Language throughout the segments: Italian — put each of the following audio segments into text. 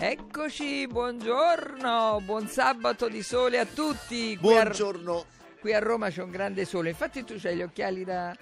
Eccoci, buongiorno, buon sabato di sole a tutti. Qui a- Buongiorno. qui a Roma c'è un grande sole, infatti tu hai gli occhiali da...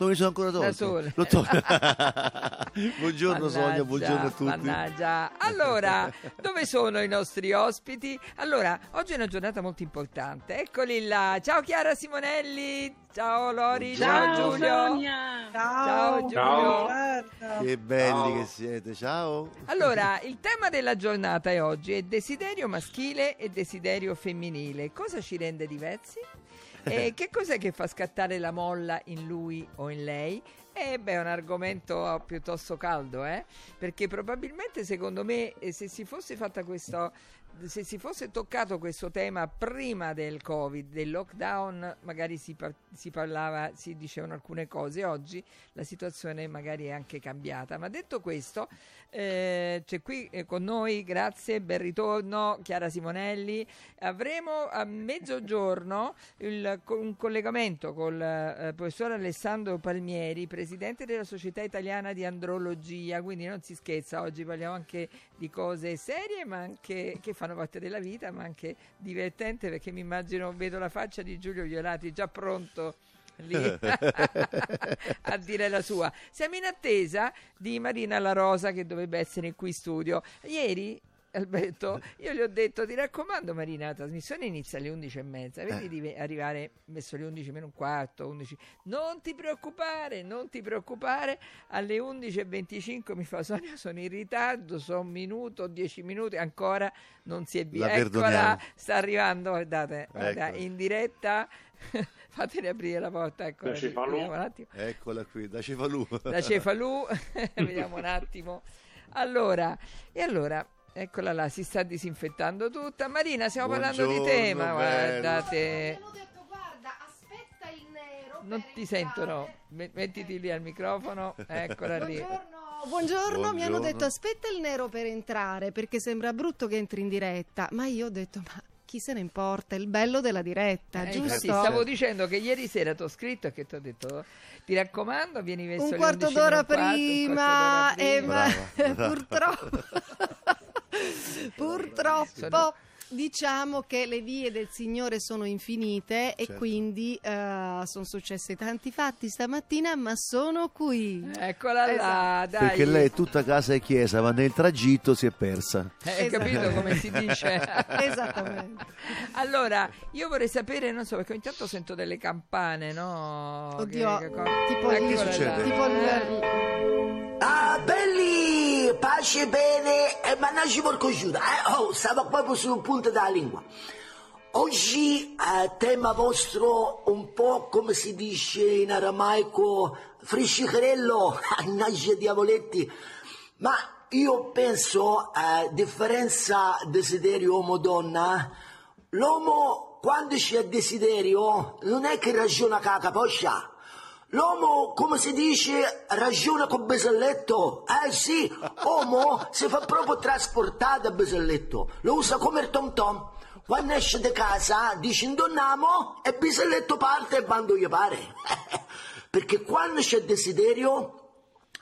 Non mi sono ancora tolto. L'ho tolto. buongiorno Sonia, buongiorno a tutti. Mannaggia. Allora, dove sono i nostri ospiti? Allora, oggi è una giornata molto importante. Eccoli là. Ciao Chiara Simonelli. Ciao Lori. Ciao, Ciao Giulio. Sonia. Ciao Giulio. Che belli che siete, ciao. Allora, il tema della giornata è oggi è desiderio maschile e desiderio femminile. Cosa ci rende diversi? E che cos'è che fa scattare la molla in lui o in lei? E beh, è un argomento piuttosto caldo, eh? Perché probabilmente, secondo me, eh, se si fosse fatta questo se si fosse toccato questo tema prima del Covid, del lockdown, magari si, par- si parlava, si dicevano alcune cose. Oggi la situazione magari è anche cambiata. Ma detto questo, eh, c'è qui eh, con noi, grazie, ben ritorno, Chiara Simonelli. Avremo a mezzogiorno il- un collegamento col eh, professor Alessandro Palmieri, presidente della Società Italiana di Andrologia. Quindi non si scherza, oggi parliamo anche di cose serie, ma anche che fanno parte della vita, ma anche divertente perché mi immagino, vedo la faccia di Giulio Violati già pronto lì a dire la sua. Siamo in attesa di Marina La Rosa che dovrebbe essere qui in studio. Ieri Alberto, io gli ho detto ti raccomando Marina, la trasmissione inizia alle 11 e mezza, vedi di arrivare verso le 11 meno un quarto, 11. Non ti preoccupare, non ti preoccupare, alle 11.25 mi fa Sonia, sono in ritardo, sono un minuto, 10 minuti, ancora non si è via. La Eccola, sta arrivando, guardate, guarda, Ecco. in diretta. Fatemi aprire la porta, eccola. Da qui, Cefalù. vediamo un attimo Eccola qui, da Cefalù. da Cefalù, vediamo un attimo. Allora, e allora, eccola là, si sta disinfettando tutta. Marina, stiamo parlando di Buongiorno, tema, bello. guardate. hanno detto guarda aspetta il nero Non ti sentono, entrare." Me- mettiti lì al microfono, eccola lì. Buongiorno, buongiorno, mi hanno Buongiorno. detto aspetta il nero per entrare perché sembra brutto che entri in diretta, ma io ho detto ma chi se ne importa, è il bello della diretta, Eh, giusto? infatti, stavo dicendo che ieri sera ti ho scritto e che ti ho detto ti raccomando vieni verso un le quarto 11 meno d'ora un quarto, un prima, quarto d'ora eh, prima. ma Brava, purtroppo purtroppo diciamo che le vie del Signore sono infinite e Certo. quindi eh, sono successi tanti fatti stamattina, ma sono qui. Eccola là, dai. Perché lei è tutta casa e chiesa, ma nel tragitto si è persa. Eh, Hai capito come si dice? Esattamente. Allora, io vorrei sapere, non so, perché ogni tanto sento delle campane, no? Oddio, Che- che- tipo, Eccola il- tipo il- Eh, Ah, belli! Pace bene e mannaggia porco giuda. Eh? Oh, stavo proprio sul punto della lingua. Oggi, eh, tema vostro, un po' come si dice in aramaico, friscicherello, mannaggia diavoletti. Ma io penso, a differenza desiderio uomo-donna, l'uomo quando c'è desiderio non è che ragiona con la caposcia. L'uomo, come si dice, ragiona col beselletto. Eh sì, uomo si fa proprio trasportare da beselletto. Lo usa come il tom tom. Quando esce di casa dice indonnamo e beselletto parte e quando gli pare. Perché quando c'è desiderio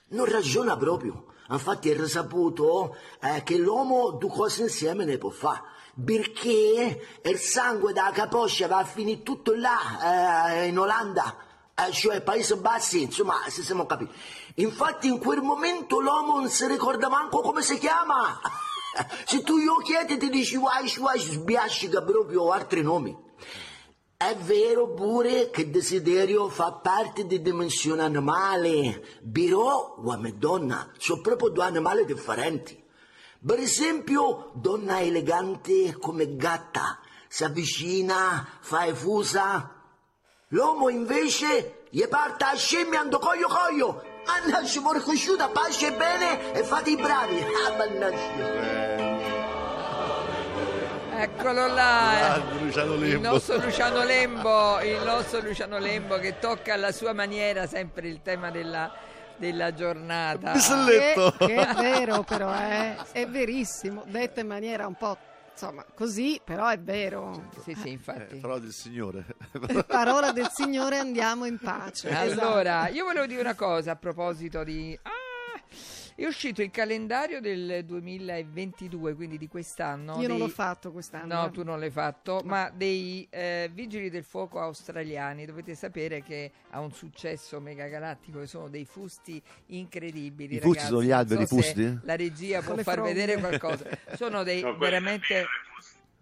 non ragiona proprio. Infatti è risaputo eh, che l'uomo due cose insieme ne può fare. Perché il sangue dalla caposcia va a finire tutto là, eh, in Olanda, eh, cioè Paesi Bassi, insomma, se siamo capiti. Infatti in quel momento l'uomo non si ricorda manco come si chiama. Se tu glielo chiedi ti dici vai, vai, sbiascica proprio altri nomi. È vero pure che il desiderio fa parte di dimensione animale, però uomo e donna sono proprio due animali differenti. Per esempio, donna elegante come gatta, si avvicina, fa effusa. L'uomo invece gli parte a scemmiando coglio coglio. Mannaggia, porco sciuta, pace e bene e fate i bravi. Ah, mannaggia. Eccolo là. Ah, Luciano Il nostro Luciano Lembo, il nostro Luciano Lembo che tocca alla sua maniera sempre il tema della, della giornata. Che, che è vero però, eh? è verissimo, detto in maniera un po' insomma così, però è vero. Sì, sì, Eh, infatti. parola del Signore. Parola del Signore, andiamo in pace. Allora, io volevo dire una cosa a proposito di... Ah! È uscito il calendario del 2022, quindi di quest'anno. Io non dei- l'ho fatto quest'anno. No, eh. tu non l'hai fatto, ma dei eh, vigili del fuoco australiani. Dovete sapere che ha un successo megagalattico, che sono dei fusti incredibili. I fusti sono gli Non alberi so fusti? La regia può far fronde. vedere qualcosa. Sono dei No, veramente.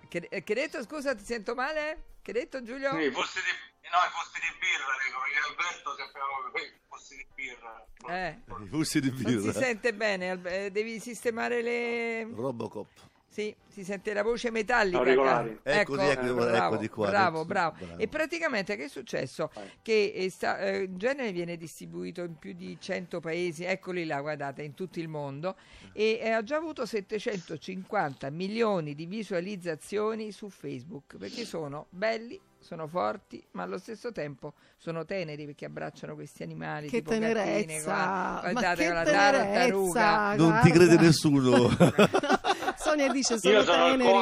di Che, che hai detto? Scusa, ti sento male? Che hai detto Giulio? sì, i fusti di, no, i fusti di birra, dico, perché Alberto sappiamo che i fusti di birra. Eh. I fussi di Non si birra. sente bene, eh, devi sistemare le... Robocop. Sì, si sente la voce metallica. Auricolari. cara. Ecco, sì, ecco, bravo, ecco di qua, bravo, ecco, bravo. bravo. E praticamente che è successo? Che eh, sta- eh, in genere viene distribuito in più di 100 paesi, eccoli là, guardate, in tutto il mondo, e eh, ha già avuto 750 milioni di visualizzazioni su Facebook, perché sono belli, sono forti, ma allo stesso tempo sono teneri perché abbracciano questi animali. Che tipo gattine, tenerezza! Ma Guardate che con la tenerezza! tartaruga. Non ti crede nessuno. Sonia dice sono Io sono il teneri.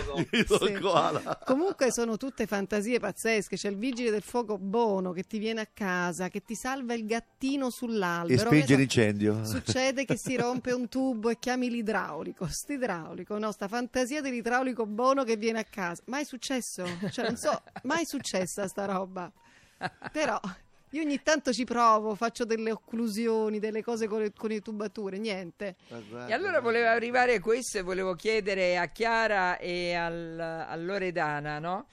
Sono Sì. Comunque sono tutte fantasie pazzesche. C'è il vigile del fuoco Bono che ti viene a casa, che ti salva il gattino E sull'albero. spinge Che so- l'incendio. Succede che si rompe un tubo e chiami l'idraulico. St'idraulico, no, sta fantasia dell'idraulico Bono che viene a casa. Mai successo? Cioè, non so, mai successa sta roba. Però io ogni tanto ci provo, faccio delle occlusioni, delle cose con le, con le tubature, niente. E allora volevo arrivare a questo e volevo chiedere a Chiara e al, a Loredana, no?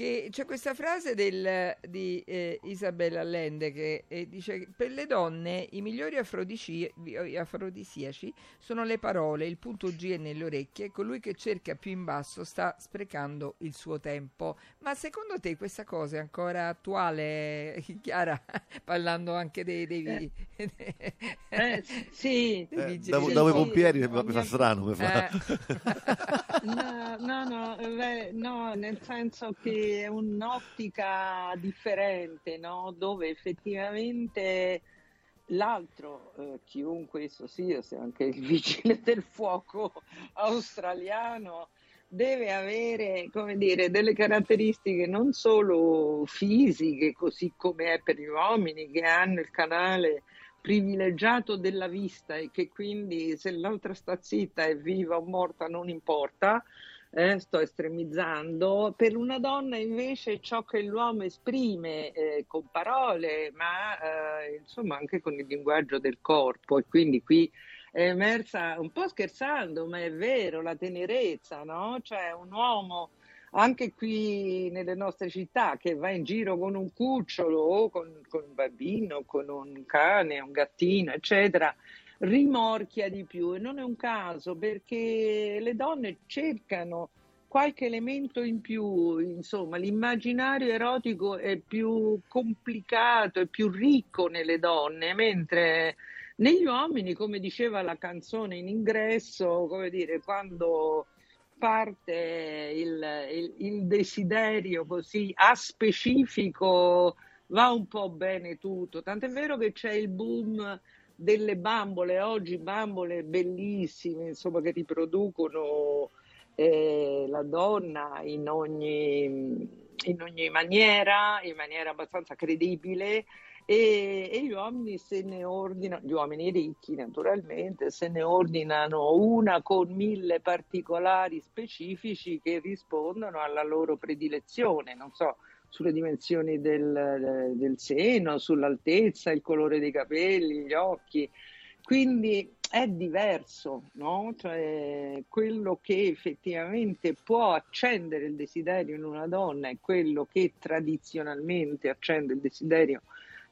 Che c'è questa frase del- di eh, Isabella Allende che eh, dice per le donne i migliori afrodisiaci sono le parole, il punto G è nelle orecchie, colui che cerca più in basso sta sprecando il suo tempo. Ma secondo te questa cosa è ancora attuale, Chiara, parlando anche dei... dei, Eh, sì, Eh, da, del da voi fuoco. pompieri mi fa, strano. Mi fa. Eh. no, no, no, beh, no, nel senso che è un'ottica differente, no? Dove effettivamente l'altro, eh, chiunque esso sia, se anche il vigile del fuoco australiano, deve avere, come dire, delle caratteristiche non solo fisiche, così come è per gli uomini che hanno il canale privilegiato della vista e che quindi se l'altra sta zitta è viva o morta non importa, eh, sto estremizzando, per una donna invece ciò che l'uomo esprime eh, con parole, ma eh, insomma anche con il linguaggio del corpo e quindi qui è emersa un po' scherzando, ma è vero, la tenerezza, no? Cioè un uomo anche qui nelle nostre città che va in giro con un cucciolo o con, con un bambino, con un cane, un gattino, eccetera, rimorchia di più e non è un caso perché le donne cercano qualche elemento in più, insomma, l'immaginario erotico è più complicato, è più ricco nelle donne, mentre negli uomini, come diceva la canzone in ingresso, come dire, quando parte il, il- il desiderio così a specifico va un po' bene tutto. Tant'è vero che c'è il boom delle bambole, oggi bambole bellissime, insomma, che riproducono eh, la donna in ogni, in ogni maniera, in maniera abbastanza credibile. E, e gli uomini se ne ordinano, gli uomini ricchi naturalmente, se ne ordinano una con mille particolari specifici che rispondono alla loro predilezione, non so, sulle dimensioni del, del seno, sull'altezza, il colore dei capelli, gli occhi. Quindi è diverso, no? Cioè, quello che effettivamente può accendere il desiderio in una donna e quello che tradizionalmente accende il desiderio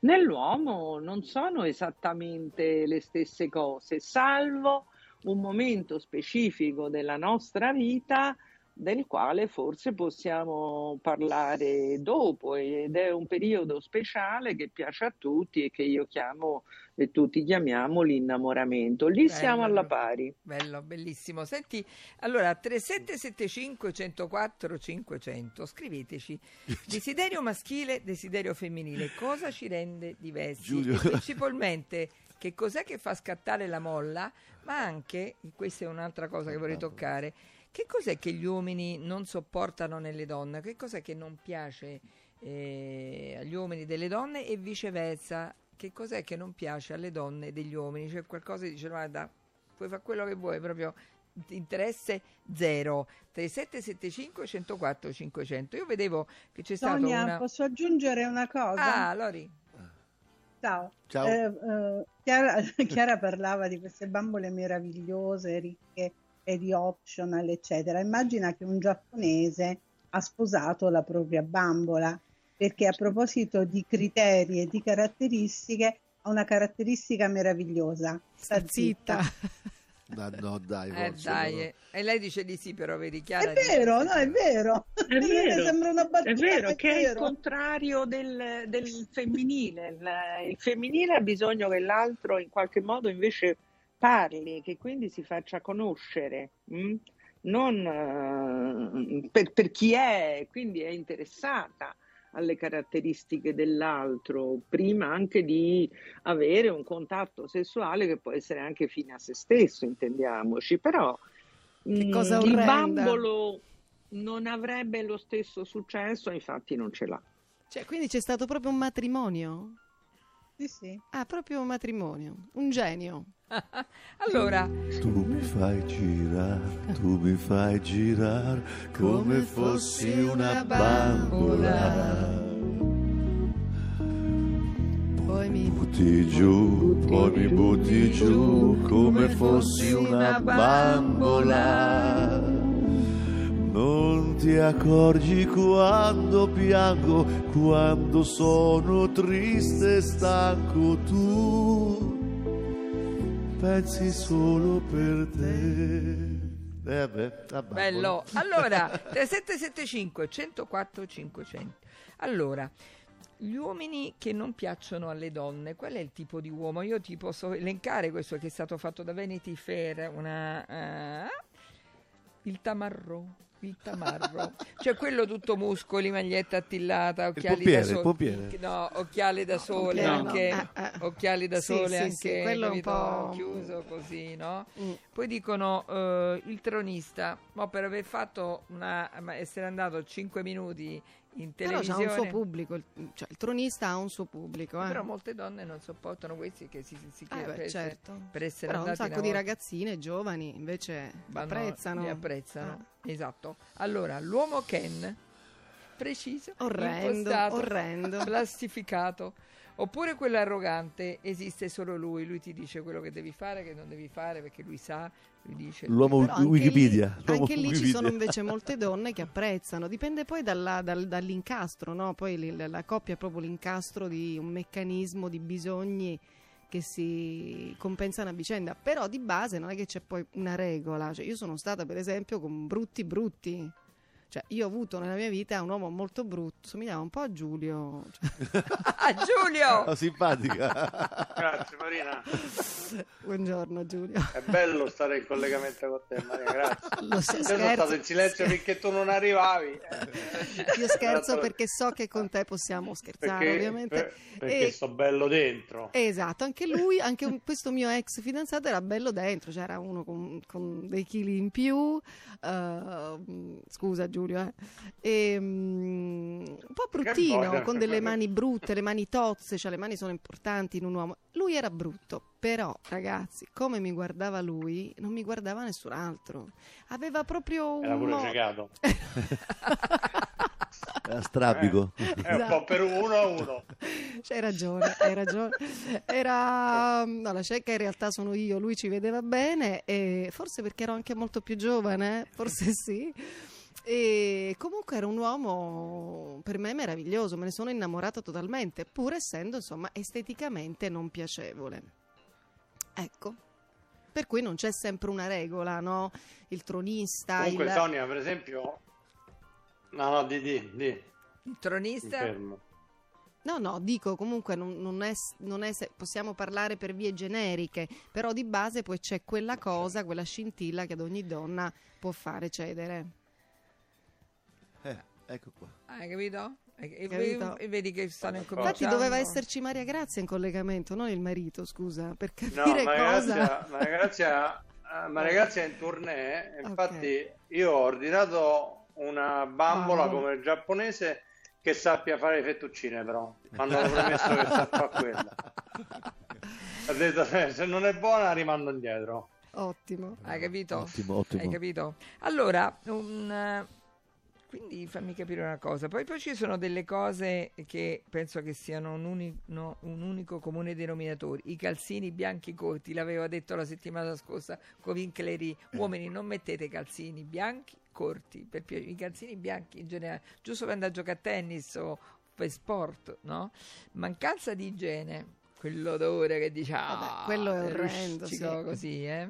nell'uomo non sono esattamente le stesse cose, salvo un momento specifico della nostra vita del quale forse possiamo parlare dopo ed è un periodo speciale che piace a tutti e che io chiamo e tutti chiamiamo l'innamoramento. Lì siamo alla Bello. pari. Bello, bellissimo. Senti, allora 3775 104 500, scriveteci. Desiderio maschile, desiderio femminile, cosa ci rende diversi? Giulio. Principalmente che cos'è che fa scattare la molla, ma anche, questa è un'altra cosa che vorrei toccare, che cos'è che gli uomini non sopportano nelle donne? Che cos'è che non piace eh, agli uomini delle donne e viceversa? che cos'è che non piace alle donne degli uomini, c'è qualcosa che dice guarda, puoi fare quello che vuoi, proprio interesse zero 3775 104 500 io vedevo che c'è stato Sonia, una posso aggiungere una cosa? ah Lori Ciao. Ciao. Eh, eh, Chiara, Chiara parlava di queste bambole meravigliose, ricche e di optional, eccetera. Immagina che un giapponese ha sposato la propria bambola, perché a proposito di criteri e di caratteristiche, ha una caratteristica meravigliosa. Sta zitta. Ma no, dai, eh, dai eh. e lei dice di sì però vedi È Chiara dice vero, no, è vero. È vero, Sembra una battuta, È vero, che è il vero. contrario del, del femminile. Il, il femminile ha bisogno che l'altro in qualche modo invece parli, che quindi si faccia conoscere, mm? non eh, per, per chi è, quindi è interessata alle caratteristiche dell'altro, prima anche di avere un contatto sessuale che può essere anche fine a se stesso, intendiamoci, però mm, cosa il orrenda. bambolo non avrebbe lo stesso successo, infatti non ce l'ha. Cioè, quindi c'è stato proprio un matrimonio? Sì, sì. Ah, proprio un matrimonio. Un genio. allora Tu mi fai girare, tu mi fai girare come fossi una bambola. Poi mi Butti giù, poi mi butti giù come fossi una bambola. Non ti accorgi quando piango, quando sono triste e stanco tu. Pensi solo per te. Eh beh. Bello. Allora, 3775 104 500. Allora, gli uomini che non piacciono alle donne, qual è il tipo di uomo? Io ti posso elencare questo che è stato fatto da Vanity Fair, una, eh, il tamarro. Il tamarro, cioè quello tutto muscoli, maglietta attillata, occhiali pompiere, da sole. pompiere. No, occhiali da sole no. anche, Ah, ah. occhiali da Sì, sole sì, anche, sì, quello un po'- chiuso così, no? Mm. Poi dicono eh, il tronista, ma per aver fatto una, ma essere andato 5 minuti in Però c'ha televisione. un suo pubblico, il, cioè il tronista ha un suo pubblico. Eh. Però molte donne non sopportano questi che si, si, Eh, per, beh, essere- certo. per essere Però un sacco di ragazzine giovani invece vanno- apprezzano. li apprezzano. Ah. Esatto. Allora, l'uomo Ken, preciso, Orrendo, orrendo. plastificato. Oppure quello arrogante, esiste solo lui, lui ti dice quello che devi fare, che non devi fare, perché lui sa, dice... L'uomo anche Wikipedia. lì, l'uomo anche lì ci Wikipedia. sono invece molte donne che apprezzano, dipende poi dalla- dal- dall'incastro, no? poi la, la coppia è proprio l'incastro di un meccanismo di bisogni che si compensano a vicenda, però di base non è che c'è poi una regola, cioè, io sono stata per esempio con brutti brutti, cioè io ho avuto nella mia vita un uomo molto brutto, somigliava un po' a Giulio, cioè, Ah, Giulio! Oh, simpatica. Grazie Marina, buongiorno Giulio, è bello stare in collegamento con te Marina, grazie. lo so, Io sono scherzo, stato in silenzio finché tu non arrivavi. io scherzo perché so che con te possiamo scherzare Perché, ovviamente. per- perché E- sto bello dentro. Esatto, anche lui, anche un- questo mio ex fidanzato era bello dentro, cioè era uno con, con dei chili in più, eh, scusa Giulio, eh, e, mm, un po' bruttino, con delle mani brutte, le mani tozze, cioè le mani sono importanti in un uomo. Lui era brutto, però ragazzi, come mi guardava lui, non mi guardava nessun altro. Aveva proprio un... Era pure cecato. Era strabico. È un Esatto. po' per uno a uno. C'hai ragione, hai ragione. Era no, la cieca in realtà sono io, lui ci vedeva bene e forse perché ero anche molto più giovane, eh, forse sì. E comunque era un uomo per me meraviglioso, me ne sono innamorata totalmente, pur essendo insomma esteticamente non piacevole. Ecco. Per cui non c'è sempre una regola, no? Il tronista, Comunque il... Sonia, per esempio... No, no, di, di, di. Il tronista? No, no, dico comunque non, non è, non è se- possiamo parlare per vie generiche, però di base poi c'è quella cosa, quella scintilla che ad ogni donna può fare cedere. Eh, ecco qua. Hai capito? E, e- Capito? e vedi che stanno Infatti incominciando. Infatti doveva esserci Maria Grazia in collegamento, non il marito, scusa, per No, capire ma cosa... Grazia, ma Grazia, eh, ma è in tournée, infatti io ho ordinato una bambola Bambola. come il giapponese che sappia fare le fettuccine però, mi hanno promesso che sa fare quella. Ha detto "Eh, se non è buona rimando indietro. Ottimo. Hai capito? Ottimo, ottimo. Hai capito? Allora, un, eh, quindi fammi capire una cosa. Poi, poi ci sono delle cose che penso che siano un, uni- no, un unico comune denominatore. I calzini bianchi corti, l'aveva detto la settimana scorsa con Vincleri. Uomini, non mettete calzini bianchi corti, per pi- i calzini bianchi in generale, giusto per andare a giocare a tennis o per sport, no? Mancanza di igiene. Quell'odore che Vabbè, ah, quello è orrendo, sì. così, eh?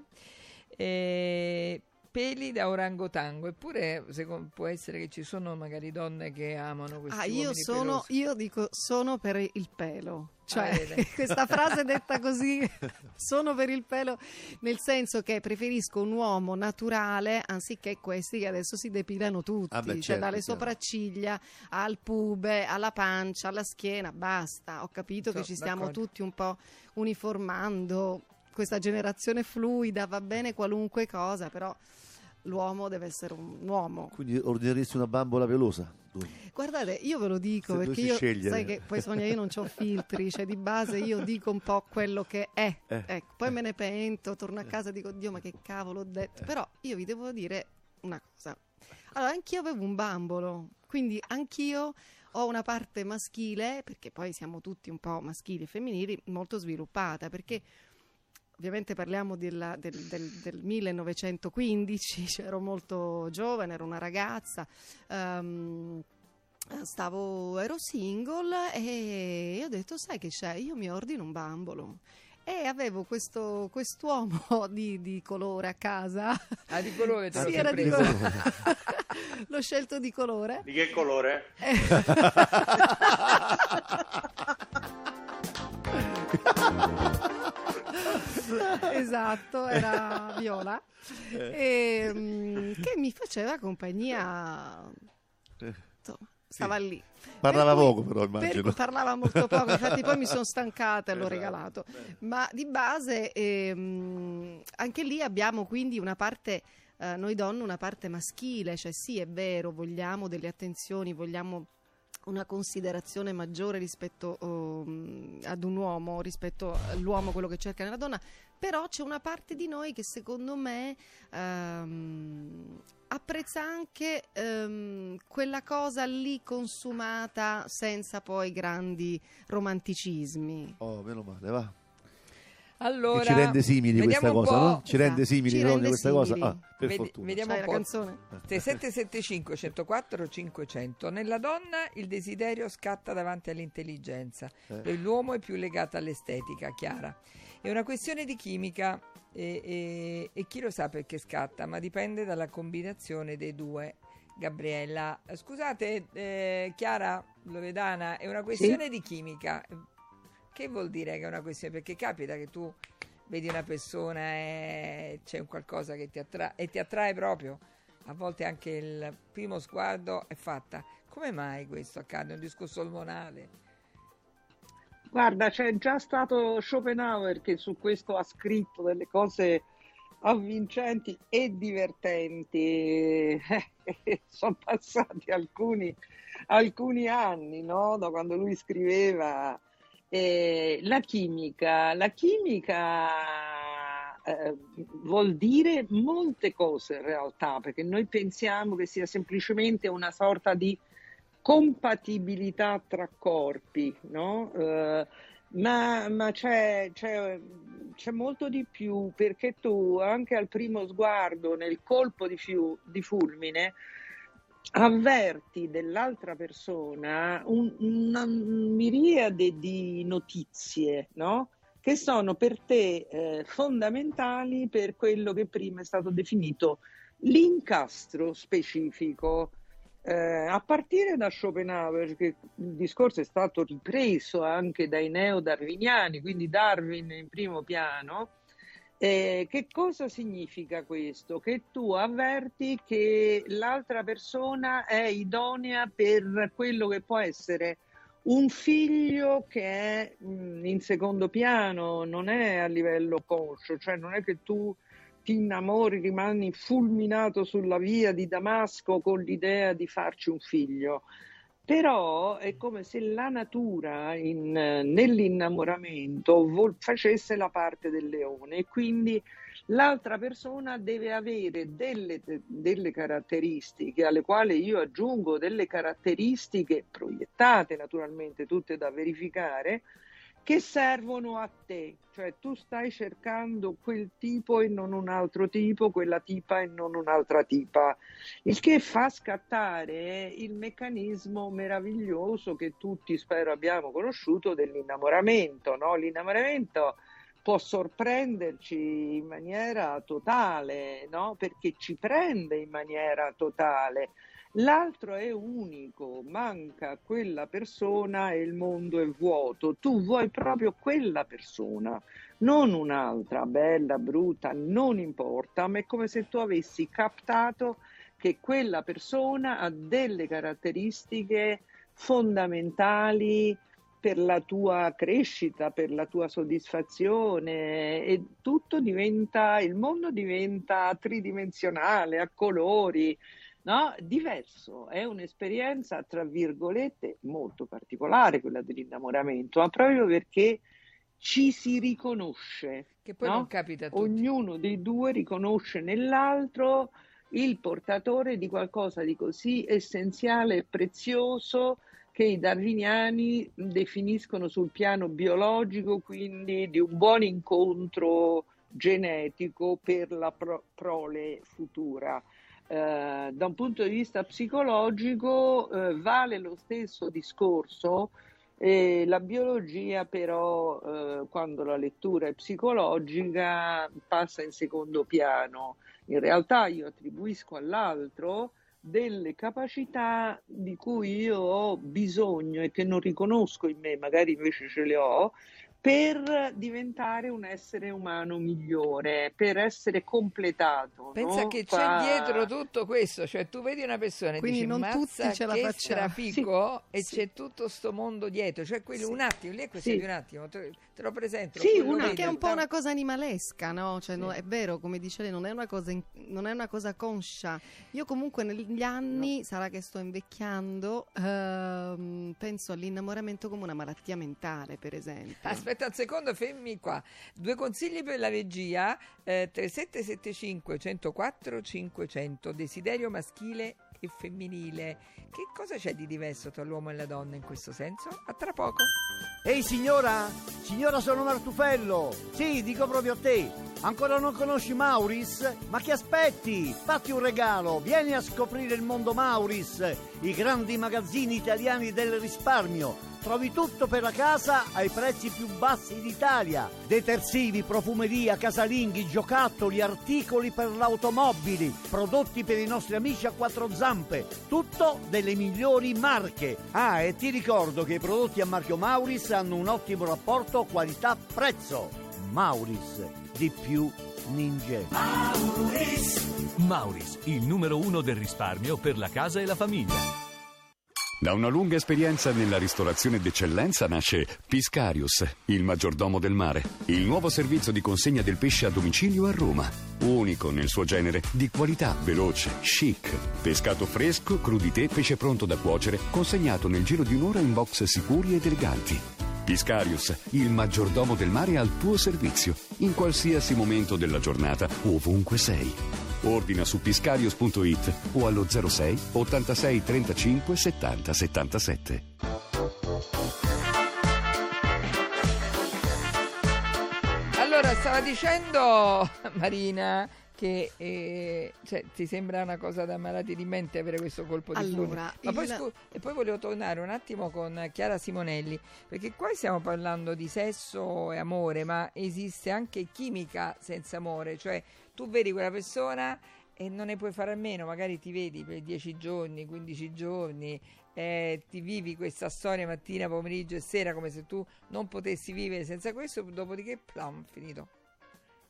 E peli da orangotango, eppure secondo- può essere che ci sono magari donne che amano questi Ah, io sono, pelosi. io dico sono per il pelo. Cioè, Ah, questa frase detta così, sono per il pelo, nel senso che preferisco un uomo naturale anziché questi che adesso si depilano tutti, Ah, beh, cioè certo, dalle chiaro. sopracciglia al pube, alla pancia, alla schiena, basta. Ho capito che So- ci stiamo d'accordo. tutti un po' uniformando, questa generazione fluida, va bene qualunque cosa, però l'uomo deve essere un uomo. Quindi ordineresti una bambola pelosa? tu? Guardate, io ve lo dico Se perché io scegliere. sai che poi Sonia io non ho filtri, cioè di base io dico un po' quello che è. Eh. Ecco, poi me ne pento, torno a casa e dico Dio, ma che cavolo ho Eh. detto. Però io vi devo dire una cosa. Allora, anch'io avevo un bambolo, quindi anch'io ho una parte maschile, perché poi siamo tutti un po' maschili e femminili, molto sviluppata, perché ovviamente parliamo della- del, del- del 1915, cioè ero molto giovane, ero una ragazza, ehm, stavo, ero single e ho detto, sai che c'è, io mi ordino un bambolo. E avevo questo quest'uomo di, di colore a casa. Ah, di colore te Sì, era di colore. L'ho scelto di colore. Di che colore? esatto, era viola. E, mm, che mi faceva compagnia. Insomma, stava lì. Parlava Per cui- poco però per immagino. cui parlava molto poco, infatti poi mi sono stancata e l'ho Esatto. regalato. Ma di base ehm, anche lì abbiamo quindi una parte, eh, noi donne, una parte maschile, cioè sì è vero, vogliamo delle attenzioni, vogliamo una considerazione maggiore rispetto um, ad un uomo, rispetto all'uomo, quello che cerca nella donna, però c'è una parte di noi che secondo me ehm, apprezza anche ehm, quella cosa lì consumata senza poi grandi romanticismi. Oh, meno male, va. Allora, che ci rende simili questa vediamo un cosa, po'. no? Ci rende Esatto, simili ci rende questa cosa? Ah, per Vedi- fortuna. vediamo un la po'. canzone? 3775 104 500 nella donna il desiderio scatta davanti all'intelligenza Eh. l'uomo è più legato all'estetica chiara è una questione di chimica e, e- e chi lo sa perché scatta ma dipende dalla combinazione dei due Gabriella scusate eh, Chiara Loredana è una questione di chimica che vuol dire che è una questione perché capita che tu vedi una persona e c'è un qualcosa che ti attrae e ti attrae proprio a volte anche il primo sguardo è fatta. Come mai questo accade? È un discorso ormonale? Guarda, c'è già stato Schopenhauer che su questo ha scritto delle cose avvincenti e divertenti. Sono passati alcuni, alcuni anni, no? Da quando lui scriveva. Eh, la chimica, la chimica eh, vuol dire molte cose in realtà, perché noi pensiamo che sia semplicemente una sorta di compatibilità tra corpi, no? Eh, ma ma c'è, c'è- c'è molto di più perché tu anche al primo sguardo, nel colpo di, fiu- di fulmine, avverti dell'altra persona un- una miriade di notizie, no? Che sono per te eh, fondamentali per quello che prima è stato definito l'incastro specifico. Eh, a partire da Schopenhauer, che il discorso è stato ripreso anche dai neo-darwiniani, quindi Darwin in primo piano, eh, che cosa significa questo? Che tu avverti che l'altra persona è idonea per quello che può essere un figlio che è mh, in secondo piano, non è a livello conscio, cioè non è che tu ti innamori, rimani fulminato sulla via di Damasco con l'idea di farci un figlio. Però è come se la natura in, nell'innamoramento vol- facesse la parte del leone e quindi l'altra persona deve avere delle, delle caratteristiche alle quali io aggiungo delle caratteristiche proiettate naturalmente, tutte da verificare, che servono a te, cioè tu stai cercando quel tipo e non un altro tipo, quella tipa e non un'altra tipa, il che fa scattare il meccanismo meraviglioso che tutti spero abbiamo conosciuto dell'innamoramento, no? L'innamoramento può sorprenderci in maniera totale, no? Perché ci prende in maniera totale L'altro è unico, manca quella persona e il mondo è vuoto. Tu vuoi proprio quella persona, non un'altra, bella, brutta, non importa, ma è come se tu avessi captato che quella persona ha delle caratteristiche fondamentali per la tua crescita, per la tua soddisfazione e tutto diventa, il mondo diventa tridimensionale, a colori, no? diverso, è un'esperienza tra virgolette molto particolare quella dell'innamoramento, ma proprio perché ci si riconosce. Che poi no? non capita. Ognuno dei due riconosce nell'altro il portatore di qualcosa di così essenziale e prezioso che i darwiniani definiscono sul piano biologico, quindi di un buon incontro genetico per la pro- prole futura. Eh, da un punto di vista psicologico eh, vale lo stesso discorso. E la biologia però, eh, quando la lettura è psicologica, passa in secondo piano. In realtà io attribuisco all'altro delle capacità di cui io ho bisogno e che non riconosco in me, magari invece ce le ho, per diventare un essere umano migliore, per essere completato. Pensa no? che Qua... c'è dietro tutto questo, cioè tu vedi una persona e Quindi dici non mazza tutti ce la che facciamo." strafico e Sì. c'è tutto sto mondo dietro, cioè quello Sì. un attimo, lì è questione Sì. di un attimo, te, te lo presento. Sì, poi lo un vedi, Che è un po' una cosa animalesca, no? Cioè, Sì. no, è vero, come dice lei, non è, una cosa in- non è una cosa conscia. Io comunque negli anni, sarà che sto invecchiando, ehm, penso all'innamoramento come una malattia mentale, per esempio. Aspetta un secondo, fermi qua. Due consigli per la regia, eh, 3775 104 500, desiderio maschile e femminile. Che cosa c'è di diverso tra l'uomo e la donna in questo senso? A tra poco. Ehi signora? Signora sono Martufello. Sì, dico proprio a te. Ancora non conosci Mauris? Ma che aspetti? Fatti un regalo, vieni a scoprire il mondo Mauris, i grandi magazzini italiani del risparmio. Trovi tutto per la casa ai prezzi più bassi d'Italia. Detersivi, profumeria, casalinghi, giocattoli, articoli per l'automobili, prodotti per i nostri amici a quattro zampe. Tutto delle migliori marche. Ah, e ti ricordo che i prodotti a marchio Mauris hanno un ottimo rapporto qualità-prezzo. Mauris, di più ninja. Mauris, il numero uno del risparmio per la casa e la famiglia. Da una lunga esperienza nella ristorazione d'eccellenza nasce Piscarius, il maggiordomo del mare, il nuovo servizio di consegna del pesce a domicilio a Roma. Unico nel suo genere, di qualità, veloce, chic. Pescato fresco, crudité, pesce pronto da cuocere, consegnato nel giro di un'ora in box sicuri ed eleganti. Piscarius, il maggiordomo del mare al tuo servizio, in qualsiasi momento della giornata, ovunque sei. Ordina su piscarius.it o allo 06 86 35 70 77. Allora, stava dicendo Marina che eh, cioè, ti sembra una cosa da malati di mente avere questo colpo di fulmine. Allora, Ma poi, il- scu- e poi volevo tornare un attimo con Chiara Simonelli, perché qua stiamo parlando di sesso e amore, ma esiste anche chimica senza amore, cioè tu vedi quella persona e non ne puoi fare a meno, magari ti vedi per 10 giorni, 15 giorni, eh, ti vivi questa storia mattina, pomeriggio e sera come se tu non potessi vivere senza questo, dopodiché, plam, finito.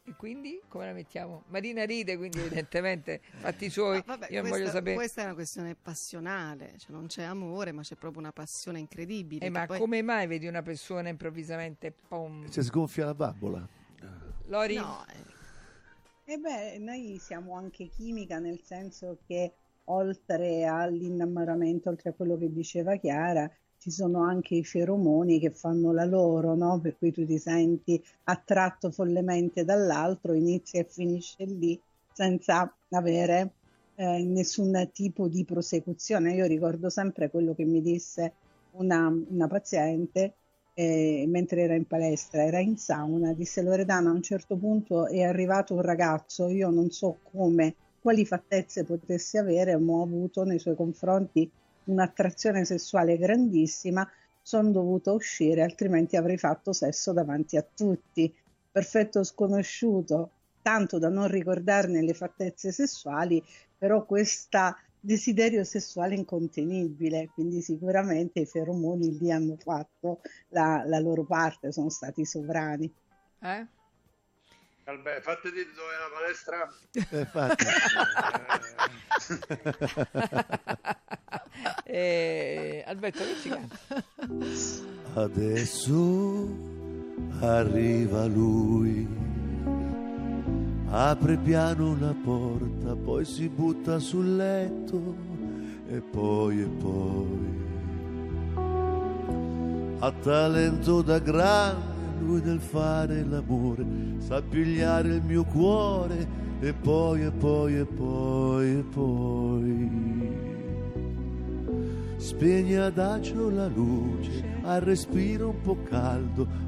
E quindi come la mettiamo? Marina ride, quindi evidentemente fatti i suoi. Vabbè, Io non questa, voglio sapere. questa è una questione passionale, cioè non c'è amore, ma c'è proprio una passione incredibile. Eh, ma poi- come mai vedi una persona improvvisamente pom? Si sgonfia la bambola. Lori? No, eh, E beh, noi siamo anche chimica nel senso che oltre all'innamoramento, oltre a quello che diceva Chiara, ci sono anche i feromoni che fanno la loro, no? Per cui tu ti senti attratto follemente dall'altro, inizi e finisce lì senza avere eh, nessun tipo di prosecuzione. Io ricordo sempre quello che mi disse una, una paziente eh, mentre era in palestra, era in sauna, disse Loredana a un certo punto è arrivato un ragazzo, io non so come, quali fattezze potesse avere, ma ho avuto nei suoi confronti un'attrazione sessuale grandissima, sono dovuta uscire, altrimenti avrei fatto sesso davanti a tutti. Perfetto sconosciuto, tanto da non ricordarne le fattezze sessuali, però questo desiderio sessuale incontenibile, quindi sicuramente i feromoni lì hanno fatto la, la loro parte, sono stati sovrani. Eh? Vabbè, fate di dove è la palestra? Eh, infatti. Eh, Alberto, che ci canta? Adesso arriva lui, apre piano la porta, poi si butta sul letto e poi e poi. Ha talento da grande lui nel fare l'amore, sa pigliare il mio cuore e poi e poi e poi e poi. Spegne adagio la luce, al respiro un po' caldo.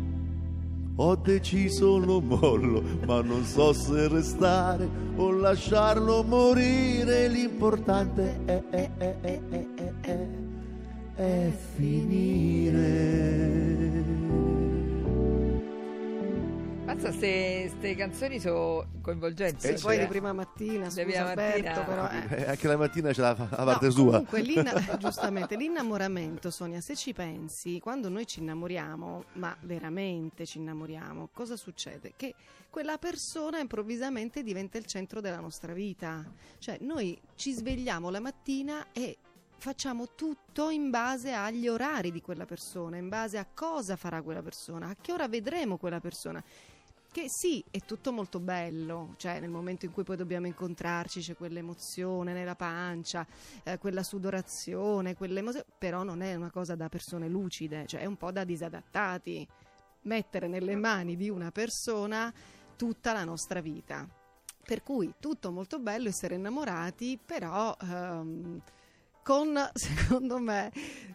Ho deciso lo mollo, ma non so se restare o lasciarlo morire. L'importante è, è, è, è, è, è, è, è finire. Mazza, queste canzoni sono coinvolgenti. Sì, poi di prima mattina, scusa prima Alberto, mattina. però... eh. Eh, anche la mattina c'è la, la No, parte sua. Comunque, l'inna- giustamente, l'innamoramento, Sonia, se ci pensi, quando noi ci innamoriamo, ma veramente ci innamoriamo, cosa succede? Che quella persona improvvisamente diventa il centro della nostra vita. Cioè, noi ci svegliamo la mattina e facciamo tutto in base agli orari di quella persona, in base a cosa farà quella persona, a che ora vedremo quella persona. Che sì, è tutto molto bello, cioè nel momento in cui poi dobbiamo incontrarci c'è quell'emozione nella pancia, eh, quella sudorazione, quell'emozione, però non è una cosa da persone lucide, cioè è un po' da disadattati. Mettere nelle mani di una persona tutta la nostra vita. Per cui tutto molto bello essere innamorati, però ehm, con, secondo me,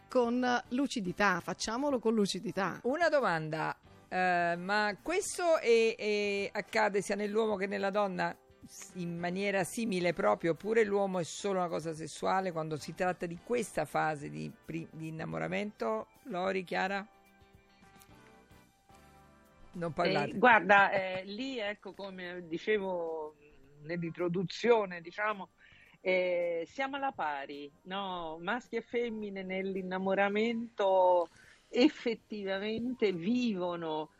con lucidità, facciamolo con lucidità. Una domanda, eh, ma questo è- è- accade sia nell'uomo che nella donna in maniera simile proprio, oppure l'uomo è solo una cosa sessuale quando si tratta di questa fase di, di innamoramento? Lori, Chiara? Non parlate. Eh, guarda, eh, lì ecco come dicevo nell'introduzione, diciamo, eh, siamo alla pari, no? Maschi e femmine nell'innamoramento effettivamente vivono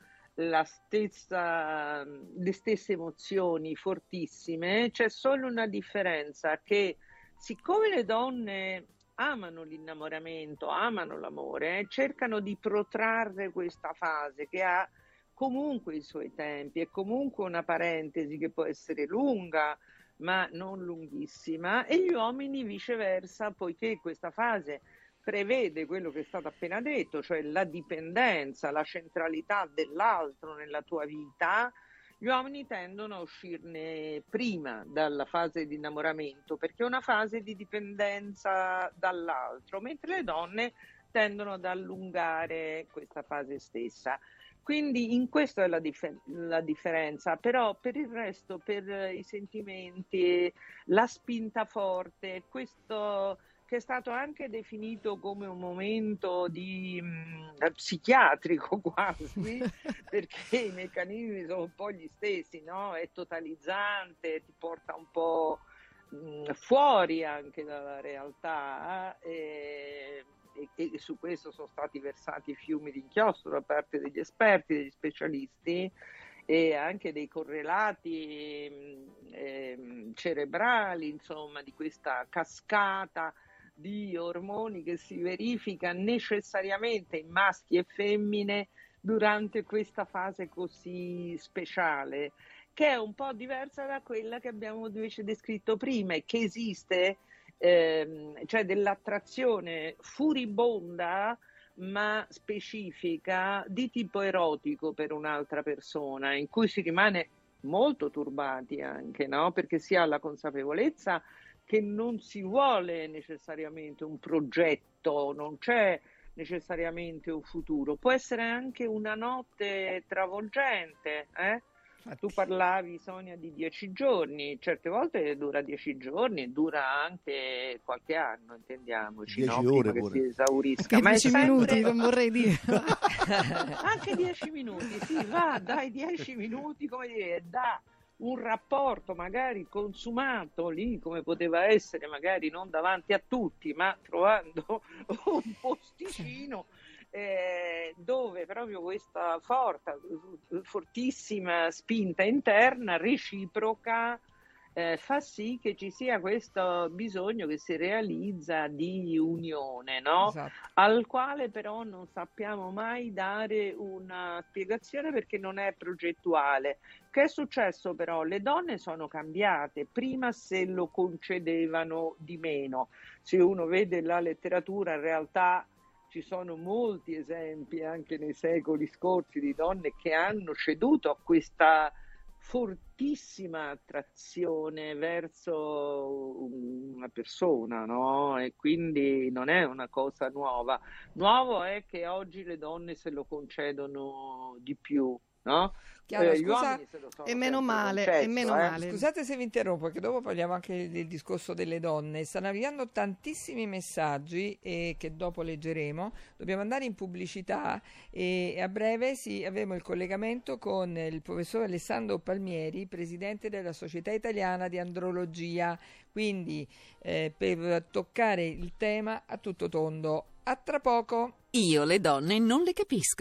stessa, le stesse emozioni fortissime, c'è solo una differenza che siccome le donne amano l'innamoramento, amano l'amore, cercano di protrarre questa fase che ha comunque i suoi tempi, è comunque una parentesi che può essere lunga, ma non lunghissima, e gli uomini viceversa, poiché questa fase prevede quello che è stato appena detto, cioè la dipendenza, la centralità dell'altro nella tua vita, gli uomini tendono a uscirne prima dalla fase di innamoramento, perché è una fase di dipendenza dall'altro, mentre le donne tendono ad allungare questa fase stessa. Quindi in questo è la, dif- la differenza, però per il resto, per i sentimenti, la spinta forte, questo che è stato anche definito come un momento di mh, psichiatrico quasi, perché i meccanismi sono un po' gli stessi, no? È totalizzante, ti porta un po' mh, fuori anche dalla realtà e, e, e su questo sono stati versati fiumi di inchiostro da parte degli esperti, degli specialisti e anche dei correlati mh, ehm, cerebrali, insomma, di questa cascata di ormoni che si verifica necessariamente in maschi e femmine durante questa fase così speciale, che è un po' diversa da quella che abbiamo invece descritto prima e che esiste ehm, cioè dell'attrazione furibonda ma specifica di tipo erotico per un'altra persona, in cui si rimane molto turbati anche, no? Perché si ha la consapevolezza che non si vuole necessariamente un progetto, non c'è necessariamente un futuro, può essere anche una notte travolgente, eh? Tu parlavi, Sonia, di dieci giorni, certe volte dura dieci giorni, dura anche qualche anno, intendiamoci, Dieci no? ore Prima che pure. si esaurisca. Anche Ma 10 sempre- minuti, non vorrei dire. anche dieci minuti, sì, va, dai dieci minuti, come dire, da un rapporto magari consumato lì, come poteva essere, magari non davanti a tutti, ma trovando un posticino eh, dove proprio questa forte, fortissima spinta interna reciproca eh, fa sì che ci sia questo bisogno che si realizza di unione, no? Esatto. al quale però non sappiamo mai dare una spiegazione perché non è progettuale. Che è successo però? Le donne sono cambiate, prima se lo concedevano di meno. Se uno vede la letteratura in realtà ci sono molti esempi anche nei secoli scorsi di donne che hanno ceduto a questa fortissima attrazione verso una persona, no? E quindi non è una cosa nuova. Nuovo è che oggi le donne se lo concedono di più, no? Chiara, Eh, scusa- E meno male, e concesso, meno eh. male. Scusate se vi interrompo, perché dopo parliamo anche del discorso delle donne. Stanno arrivando tantissimi messaggi eh, che dopo leggeremo. Dobbiamo andare in pubblicità e a breve sì, avremo il collegamento con il professor Alessandro Palmieri, presidente della Società Italiana di Andrologia, quindi eh, per toccare il tema a tutto tondo. A tra poco. Io le donne non le capisco.